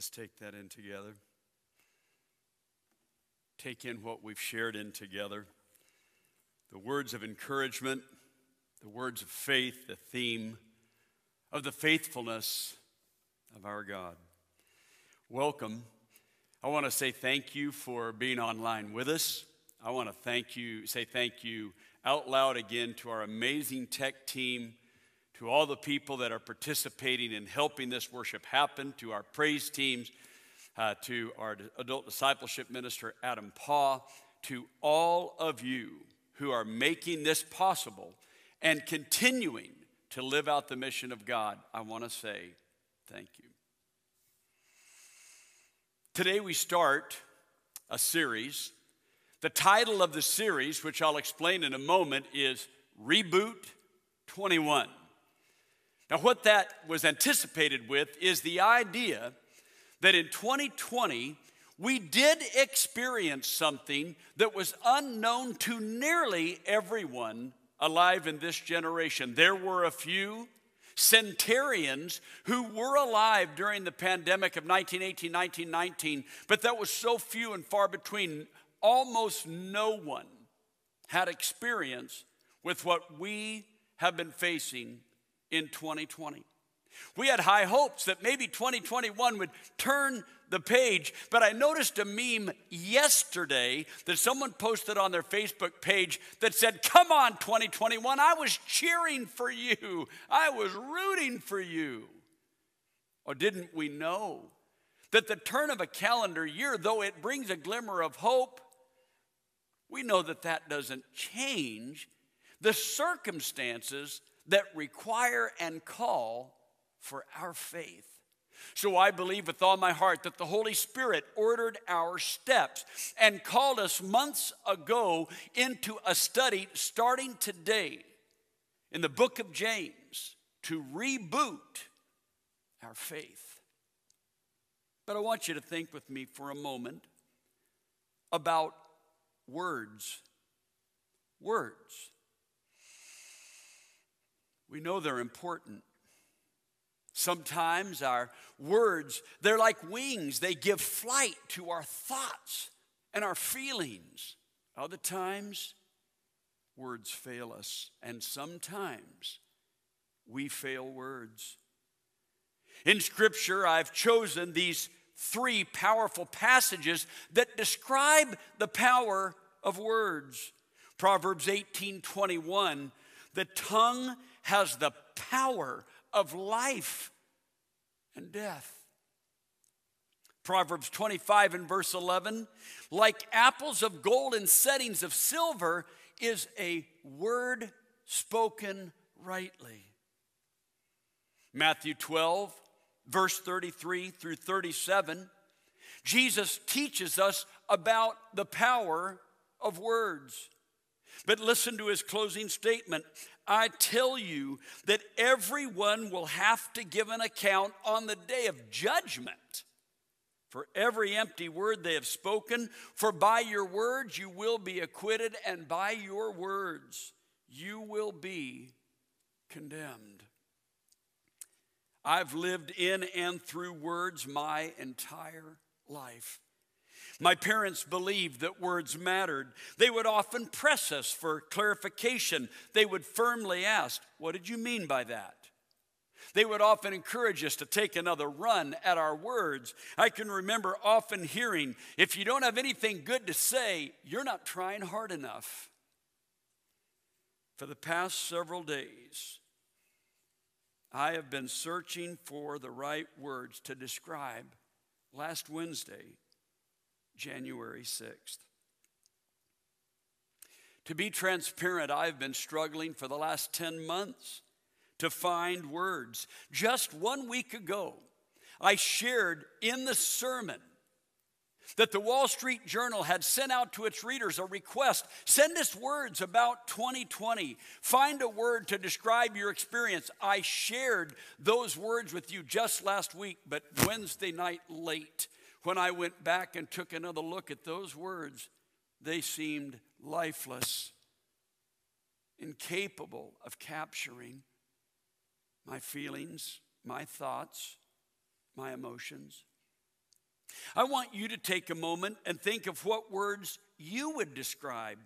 Let's take that in together. Take in what we've shared in together the words of encouragement, the words of faith, the theme of the faithfulness of our God. Welcome. I want to say thank you for being online with us. I want to thank you, say thank you out loud again to our amazing tech team, to all the people that are participating in helping this worship happen, to our praise teams, uh, to our adult discipleship minister, Adam Paw, to all of you who are making this possible and continuing to live out the mission of God, I want to say thank you. Today we start a series. The title of the series, which I'll explain in a moment, is Reboot 21. Now, what that was anticipated with is the idea that in 2020, we did experience something that was unknown to nearly everyone alive in this generation. There were a few centurions who were alive during the pandemic of 1918, 1919, but that was so few and far between. Almost no one had experience with what we have been facing in 2020. We had high hopes that maybe 2021 would turn the page, but I noticed a meme yesterday that someone posted on their Facebook page that said, Come on, 2021, I was cheering for you, I was rooting for you. Or didn't we know that the turn of a calendar year, though it brings a glimmer of hope, we know that that doesn't change the circumstances that require and call for our faith. So I believe with all my heart that the Holy Spirit ordered our steps and called us months ago into a study starting today in the book of James to reboot our faith. But I want you to think with me for a moment about words. Words. We know they're important. Sometimes our words, they're like wings. They give flight to our thoughts and our feelings. Other times, words fail us. And sometimes we fail words. In Scripture, I've chosen these three powerful passages that describe the power of words. Proverbs 18 21, the tongue has the power of life and death. Proverbs 25 and verse 11 like apples of gold in settings of silver is a word spoken rightly. Matthew 12, verse 33 through 37, Jesus teaches us about the power of words. But listen to his closing statement I tell you that everyone will have to give an account on the day of judgment for every empty word they have spoken. For by your words you will be acquitted, and by your words you will be condemned. I've lived in and through words my entire life. My parents believed that words mattered. They would often press us for clarification. They would firmly ask, What did you mean by that? They would often encourage us to take another run at our words. I can remember often hearing, If you don't have anything good to say, you're not trying hard enough. For the past several days, I have been searching for the right words to describe last Wednesday January 6th. To be transparent, I've been struggling for the last 10 months to find words. Just one week ago, I shared in the sermon that the Wall Street Journal had sent out to its readers a request send us words about 2020. Find a word to describe your experience. I shared those words with you just last week, but Wednesday night late, when I went back and took another look at those words, they seemed lifeless, incapable of capturing my feelings, my thoughts, my emotions. I want you to take a moment and think of what words you would describe,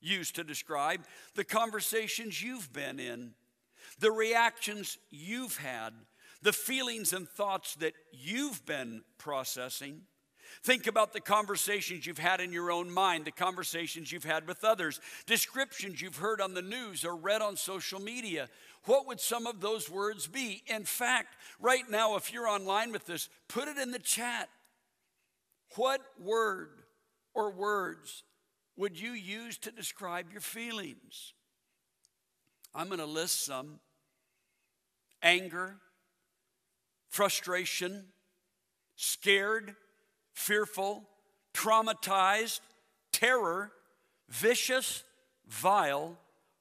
use to describe the conversations you've been in, the reactions you've had, the feelings and thoughts that you've been processing. Think about the conversations you've had in your own mind, the conversations you've had with others, descriptions you've heard on the news or read on social media. What would some of those words be? In fact, right now, if you're online with this, put it in the chat. What word or words would you use to describe your feelings? I'm going to list some anger, frustration, scared, fearful, traumatized, terror, vicious, vile,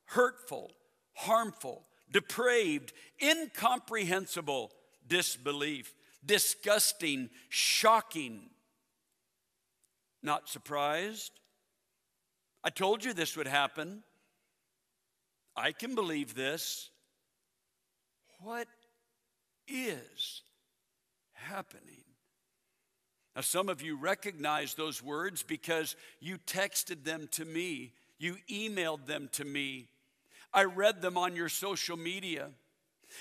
hurtful, harmful, depraved, incomprehensible, disbelief, disgusting, shocking. Not surprised? I told you this would happen. I can believe this. What is happening? Now, some of you recognize those words because you texted them to me, you emailed them to me, I read them on your social media.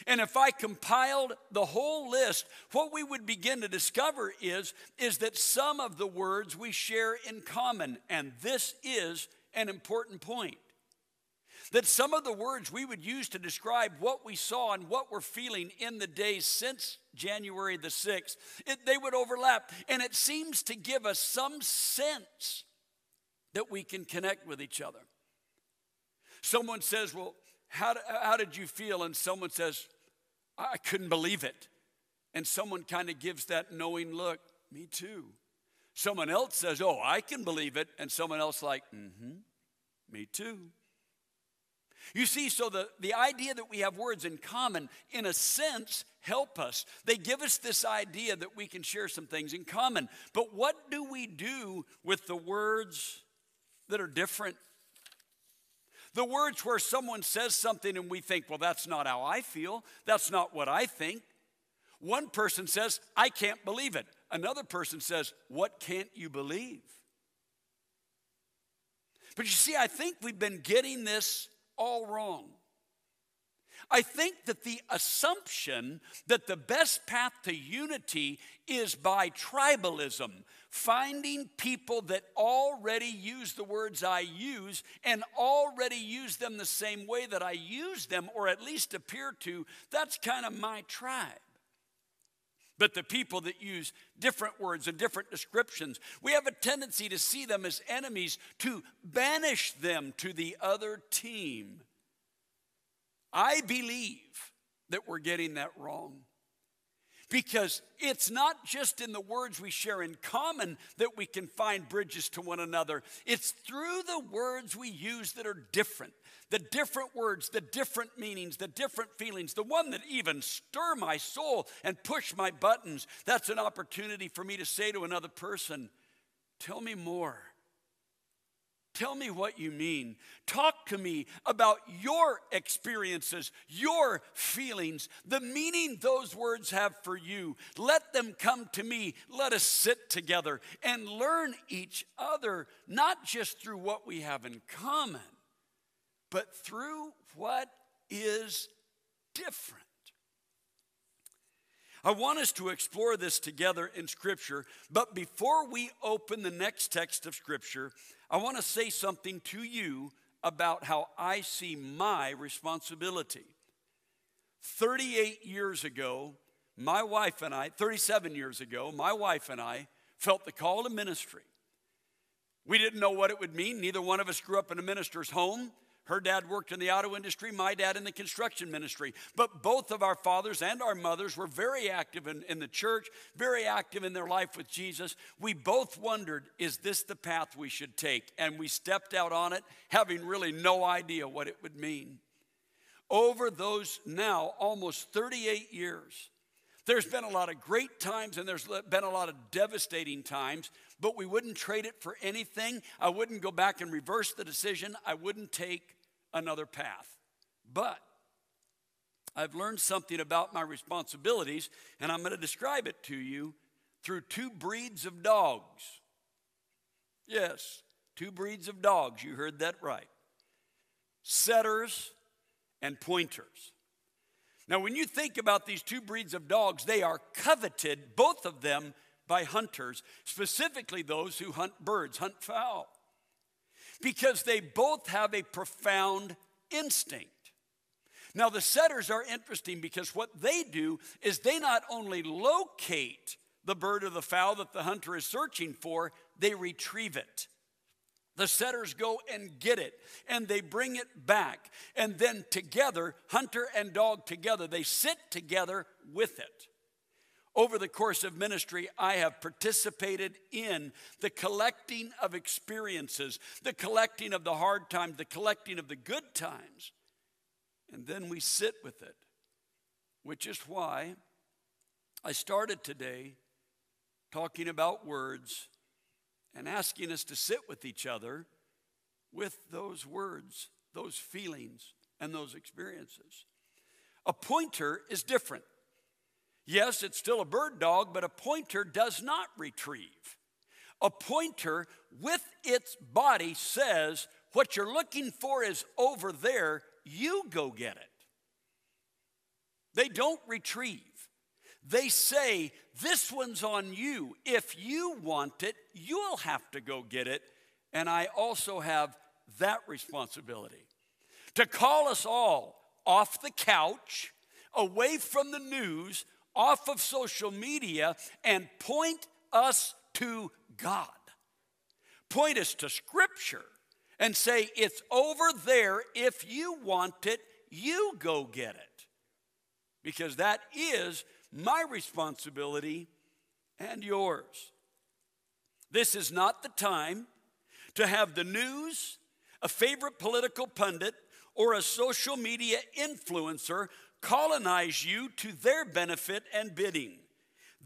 And if I compiled the whole list, what we would begin to discover is, is that some of the words we share in common, and this is an important point that some of the words we would use to describe what we saw and what we're feeling in the days since January the 6th, it, they would overlap. And it seems to give us some sense that we can connect with each other. Someone says, Well, how, how did you feel? And someone says, I couldn't believe it. And someone kind of gives that knowing look, Me too. Someone else says, Oh, I can believe it. And someone else, like, Mm hmm, me too. You see, so the, the idea that we have words in common, in a sense, help us. They give us this idea that we can share some things in common. But what do we do with the words that are different? The words where someone says something and we think, well, that's not how I feel, that's not what I think. One person says, I can't believe it. Another person says, What can't you believe? But you see, I think we've been getting this all wrong. I think that the assumption that the best path to unity is by tribalism, finding people that already use the words I use and already use them the same way that I use them, or at least appear to, that's kind of my tribe. But the people that use different words and different descriptions, we have a tendency to see them as enemies, to banish them to the other team. I believe that we're getting that wrong. Because it's not just in the words we share in common that we can find bridges to one another. It's through the words we use that are different. The different words, the different meanings, the different feelings, the one that even stir my soul and push my buttons. That's an opportunity for me to say to another person, Tell me more. Tell me what you mean. Talk to me about your experiences, your feelings, the meaning those words have for you. Let them come to me. Let us sit together and learn each other, not just through what we have in common, but through what is different. I want us to explore this together in Scripture, but before we open the next text of Scripture, I want to say something to you about how I see my responsibility. 38 years ago, my wife and I, 37 years ago, my wife and I felt the call to ministry. We didn't know what it would mean. Neither one of us grew up in a minister's home. Her dad worked in the auto industry, my dad in the construction ministry. But both of our fathers and our mothers were very active in, in the church, very active in their life with Jesus. We both wondered, is this the path we should take? And we stepped out on it, having really no idea what it would mean. Over those now almost 38 years, there's been a lot of great times and there's been a lot of devastating times, but we wouldn't trade it for anything. I wouldn't go back and reverse the decision. I wouldn't take another path. But I've learned something about my responsibilities, and I'm going to describe it to you through two breeds of dogs. Yes, two breeds of dogs. You heard that right setters and pointers. Now, when you think about these two breeds of dogs, they are coveted, both of them, by hunters, specifically those who hunt birds, hunt fowl, because they both have a profound instinct. Now, the setters are interesting because what they do is they not only locate the bird or the fowl that the hunter is searching for, they retrieve it. The setters go and get it and they bring it back. And then together, hunter and dog together, they sit together with it. Over the course of ministry, I have participated in the collecting of experiences, the collecting of the hard times, the collecting of the good times. And then we sit with it, which is why I started today talking about words and asking us to sit with each other with those words, those feelings, and those experiences. A pointer is different. Yes, it's still a bird dog, but a pointer does not retrieve. A pointer with its body says, What you're looking for is over there, you go get it. They don't retrieve. They say, This one's on you. If you want it, you'll have to go get it. And I also have that responsibility to call us all off the couch, away from the news, off of social media, and point us to God. Point us to Scripture and say, It's over there. If you want it, you go get it. Because that is my responsibility and yours. This is not the time to have the news, a favorite political pundit, or a social media influencer colonize you to their benefit and bidding.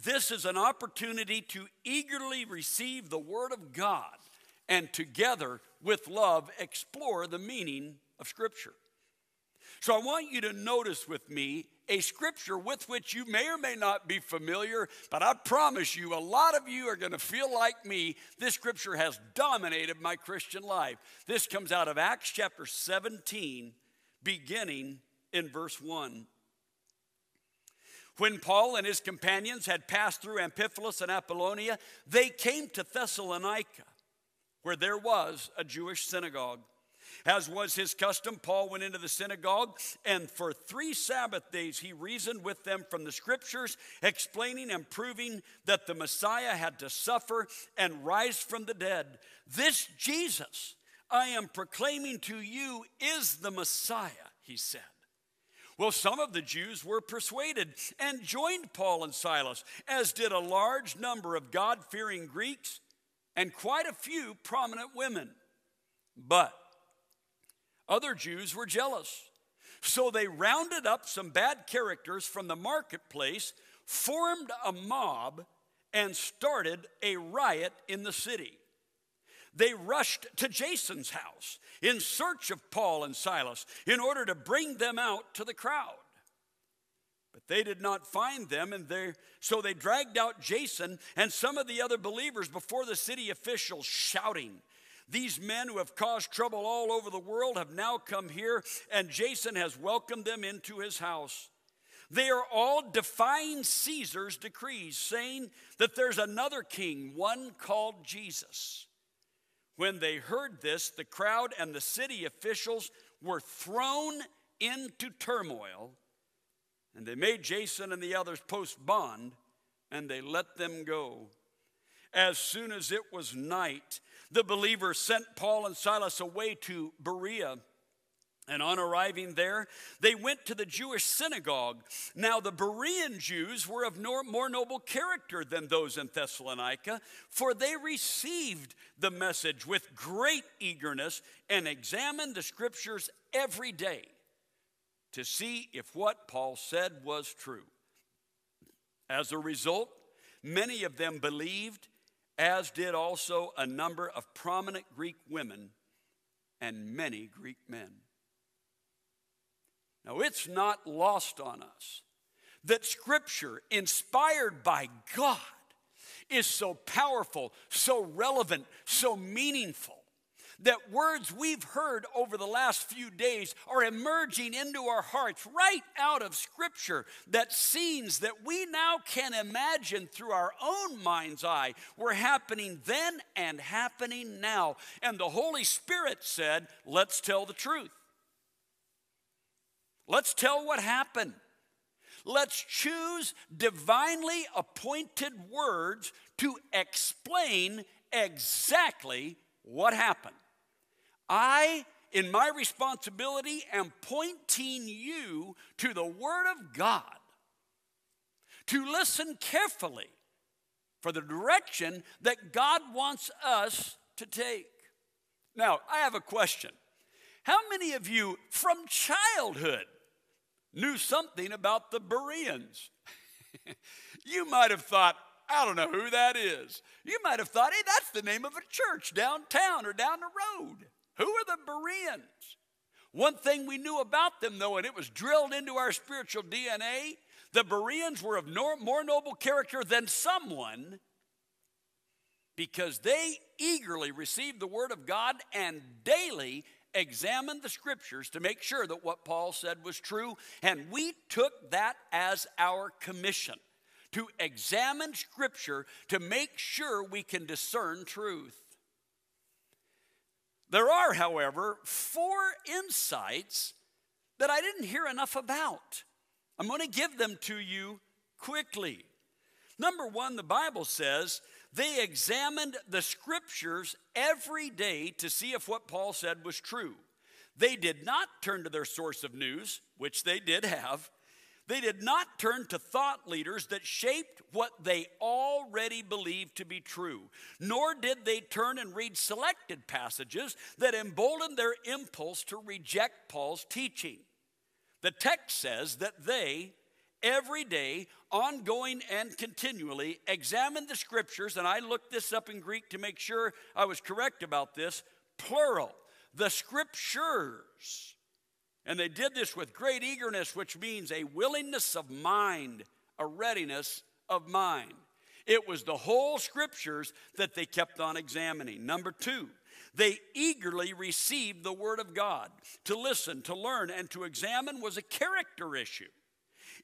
This is an opportunity to eagerly receive the Word of God and together with love explore the meaning of Scripture. So I want you to notice with me a scripture with which you may or may not be familiar, but I promise you, a lot of you are going to feel like me. This scripture has dominated my Christian life. This comes out of Acts chapter 17, beginning in verse 1. When Paul and his companions had passed through Amphipolis and Apollonia, they came to Thessalonica, where there was a Jewish synagogue. As was his custom, Paul went into the synagogue, and for three Sabbath days he reasoned with them from the scriptures, explaining and proving that the Messiah had to suffer and rise from the dead. This Jesus I am proclaiming to you is the Messiah, he said. Well, some of the Jews were persuaded and joined Paul and Silas, as did a large number of God fearing Greeks and quite a few prominent women. But other Jews were jealous. So they rounded up some bad characters from the marketplace, formed a mob, and started a riot in the city. They rushed to Jason's house in search of Paul and Silas in order to bring them out to the crowd. But they did not find them, and they, so they dragged out Jason and some of the other believers before the city officials, shouting, these men who have caused trouble all over the world have now come here, and Jason has welcomed them into his house. They are all defying Caesar's decrees, saying that there's another king, one called Jesus. When they heard this, the crowd and the city officials were thrown into turmoil, and they made Jason and the others post bond, and they let them go. As soon as it was night, the believers sent Paul and Silas away to Berea. And on arriving there, they went to the Jewish synagogue. Now, the Berean Jews were of more noble character than those in Thessalonica, for they received the message with great eagerness and examined the scriptures every day to see if what Paul said was true. As a result, many of them believed as did also a number of prominent Greek women and many Greek men. Now, it's not lost on us that Scripture, inspired by God, is so powerful, so relevant, so meaningful that words we've heard over the last few days are emerging into our hearts right out of Scripture. That scenes that we now can imagine through our own mind's eye were happening then and happening now. And the Holy Spirit said, Let's tell the truth. Let's tell what happened. Let's choose divinely appointed words to explain exactly what happened. I, in my responsibility, am pointing you to the Word of God to listen carefully for the direction that God wants us to take. Now, I have a question. How many of you from childhood knew something about the Bereans? you might have thought, I don't know who that is. You might have thought, hey, that's the name of a church downtown or down the road. Who are the Bereans? One thing we knew about them, though, and it was drilled into our spiritual DNA the Bereans were of more noble character than someone because they eagerly received the Word of God and daily examined the Scriptures to make sure that what Paul said was true. And we took that as our commission to examine Scripture to make sure we can discern truth. There are, however, four insights that I didn't hear enough about. I'm going to give them to you quickly. Number one, the Bible says they examined the scriptures every day to see if what Paul said was true. They did not turn to their source of news, which they did have, they did not turn to thought leaders that shaped what they already believed to be true, nor did they turn and read selected passages that emboldened their impulse to reject Paul's teaching. The text says that they, every day, ongoing and continually, examined the scriptures, and I looked this up in Greek to make sure I was correct about this plural, the scriptures and they did this with great eagerness, which means a willingness of mind, a readiness of mind. It was the whole scriptures that they kept on examining. Number two, they eagerly received the word of God. To listen, to learn, and to examine was a character issue.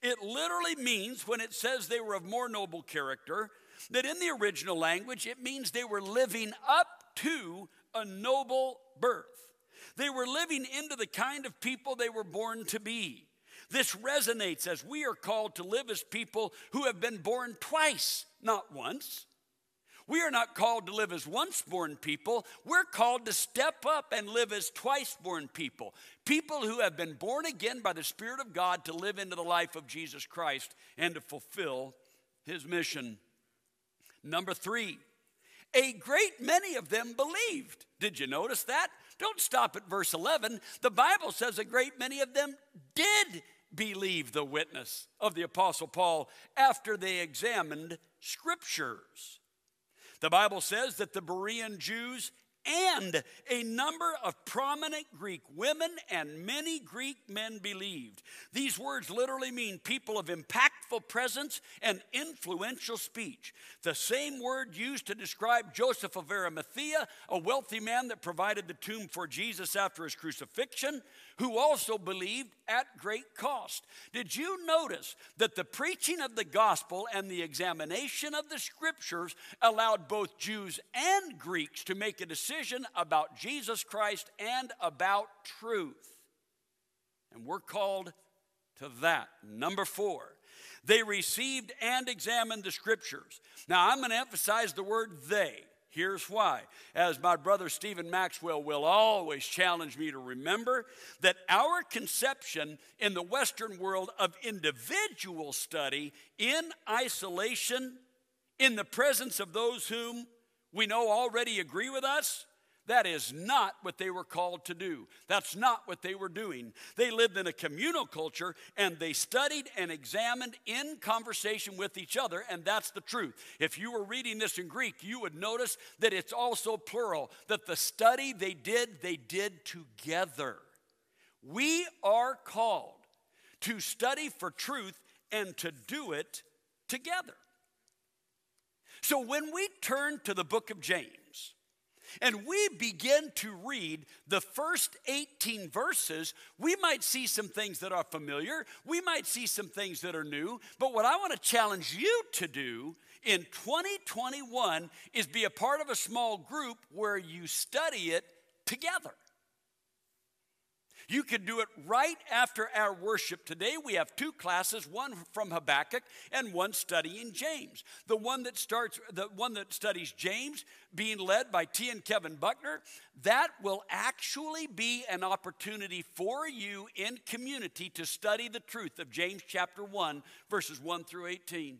It literally means, when it says they were of more noble character, that in the original language, it means they were living up to a noble birth. They were living into the kind of people they were born to be. This resonates as we are called to live as people who have been born twice, not once. We are not called to live as once born people. We're called to step up and live as twice born people. People who have been born again by the Spirit of God to live into the life of Jesus Christ and to fulfill his mission. Number three, a great many of them believed. Did you notice that? Don't stop at verse 11. The Bible says a great many of them did believe the witness of the Apostle Paul after they examined scriptures. The Bible says that the Berean Jews and a number of prominent Greek women and many Greek men believed. These words literally mean people of impactful presence and influential speech. The same word used to describe Joseph of Arimathea, a wealthy man that provided the tomb for Jesus after his crucifixion, who also believed at great cost. Did you notice that the preaching of the gospel and the examination of the scriptures allowed both Jews and Greeks to make a decision about Jesus Christ and about truth? And we're called to that. Number four, they received and examined the scriptures. Now, I'm going to emphasize the word they. Here's why. As my brother Stephen Maxwell will always challenge me to remember, that our conception in the Western world of individual study in isolation, in the presence of those whom we know already agree with us, that is not what they were called to do. That's not what they were doing. They lived in a communal culture and they studied and examined in conversation with each other, and that's the truth. If you were reading this in Greek, you would notice that it's also plural, that the study they did, they did together. We are called to study for truth and to do it together. So when we turn to the book of James and we begin to read the first 18 verses, we might see some things that are familiar, we might see some things that are new, but what I want to challenge you to do in 2021 is be a part of a small group where you study it together. You could do it right after our worship. Today we have two classes, one from Habakkuk and one studying James. The one that starts the one that studies James being led by T and Kevin Buckner, that will actually be an opportunity for you in community to study the truth of James chapter 1 verses 1 through 18.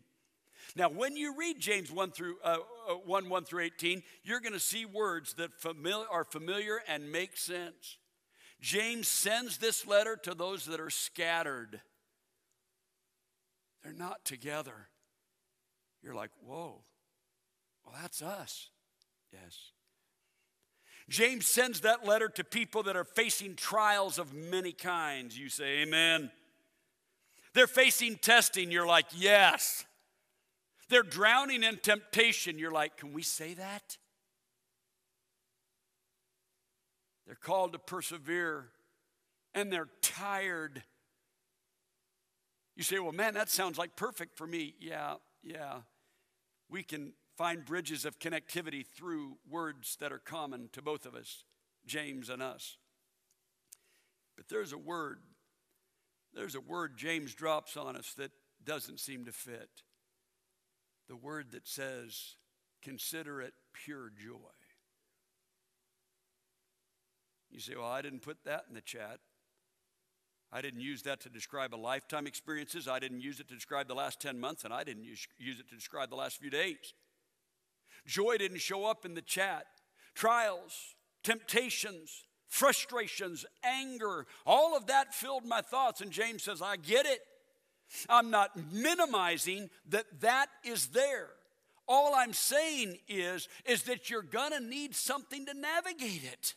Now, when you read James 1 through uh, uh 1, 1 through 18, you're going to see words that are familiar and make sense. James sends this letter to those that are scattered. They're not together. You're like, whoa, well, that's us. Yes. James sends that letter to people that are facing trials of many kinds. You say, Amen. They're facing testing. You're like, Yes. They're drowning in temptation. You're like, Can we say that? They're called to persevere and they're tired. You say, well, man, that sounds like perfect for me. Yeah, yeah. We can find bridges of connectivity through words that are common to both of us, James and us. But there's a word, there's a word James drops on us that doesn't seem to fit. The word that says, consider it pure joy. You say, Well, I didn't put that in the chat. I didn't use that to describe a lifetime experiences. I didn't use it to describe the last 10 months, and I didn't use, it to describe the last few days. Joy didn't show up in the chat. Trials, temptations, frustrations, anger, all of that filled my thoughts. And James says, I get it. I'm not minimizing that that is there. All I'm saying is, is that you're going to need something to navigate it.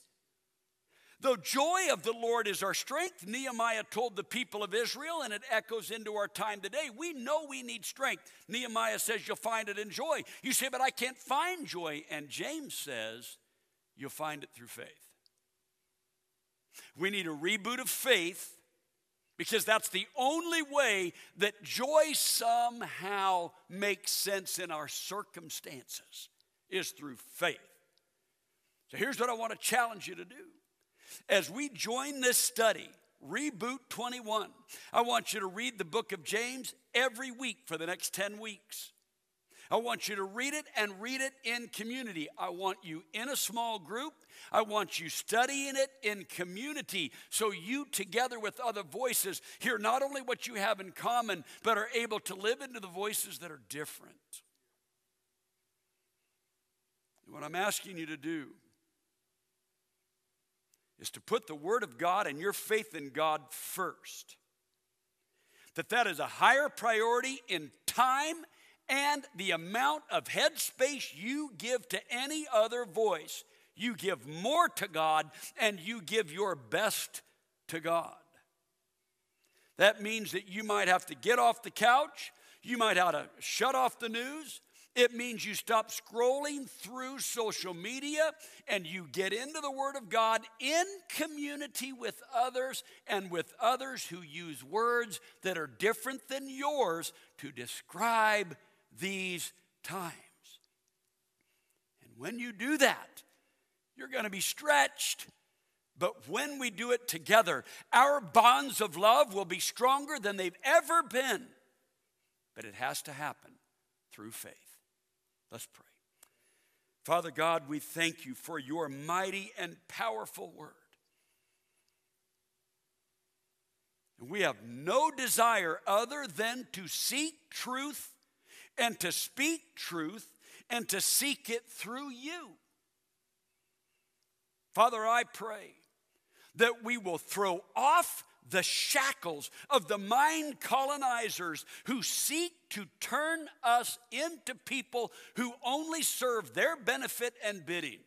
The joy of the Lord is our strength, Nehemiah told the people of Israel, and it echoes into our time today. We know we need strength. Nehemiah says you'll find it in joy. You say, but I can't find joy. And James says you'll find it through faith. We need a reboot of faith because that's the only way that joy somehow makes sense in our circumstances is through faith. So here's what I want to challenge you to do as we join this study, Reboot 21, I want you to read the book of James every week for the next 10 weeks. I want you to read it and read it in community. I want you in a small group. I want you studying it in community so you, together with other voices, hear not only what you have in common, but are able to live into the voices that are different. What I'm asking you to do is to put the Word of God and your faith in God first. That that is a higher priority in time and the amount of headspace you give to any other voice. You give more to God and you give your best to God. That means that you might have to get off the couch, you might have to shut off the news, it means you stop scrolling through social media and you get into the Word of God in community with others and with others who use words that are different than yours to describe these times. And when you do that, you're going to be stretched. But when we do it together, our bonds of love will be stronger than they've ever been. But it has to happen through faith. Let's pray. Father God, we thank you for your mighty and powerful word. We have no desire other than to seek truth and to speak truth and to seek it through you. Father, I pray that we will throw off the shackles of the mind colonizers who seek to turn us into people who only serve their benefit and bidding.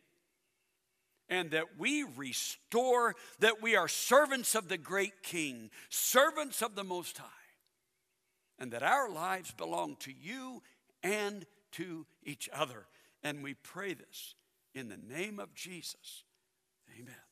And that we restore that we are servants of the great King, servants of the Most High, and that our lives belong to you and to each other. And we pray this in the name of Jesus. Amen.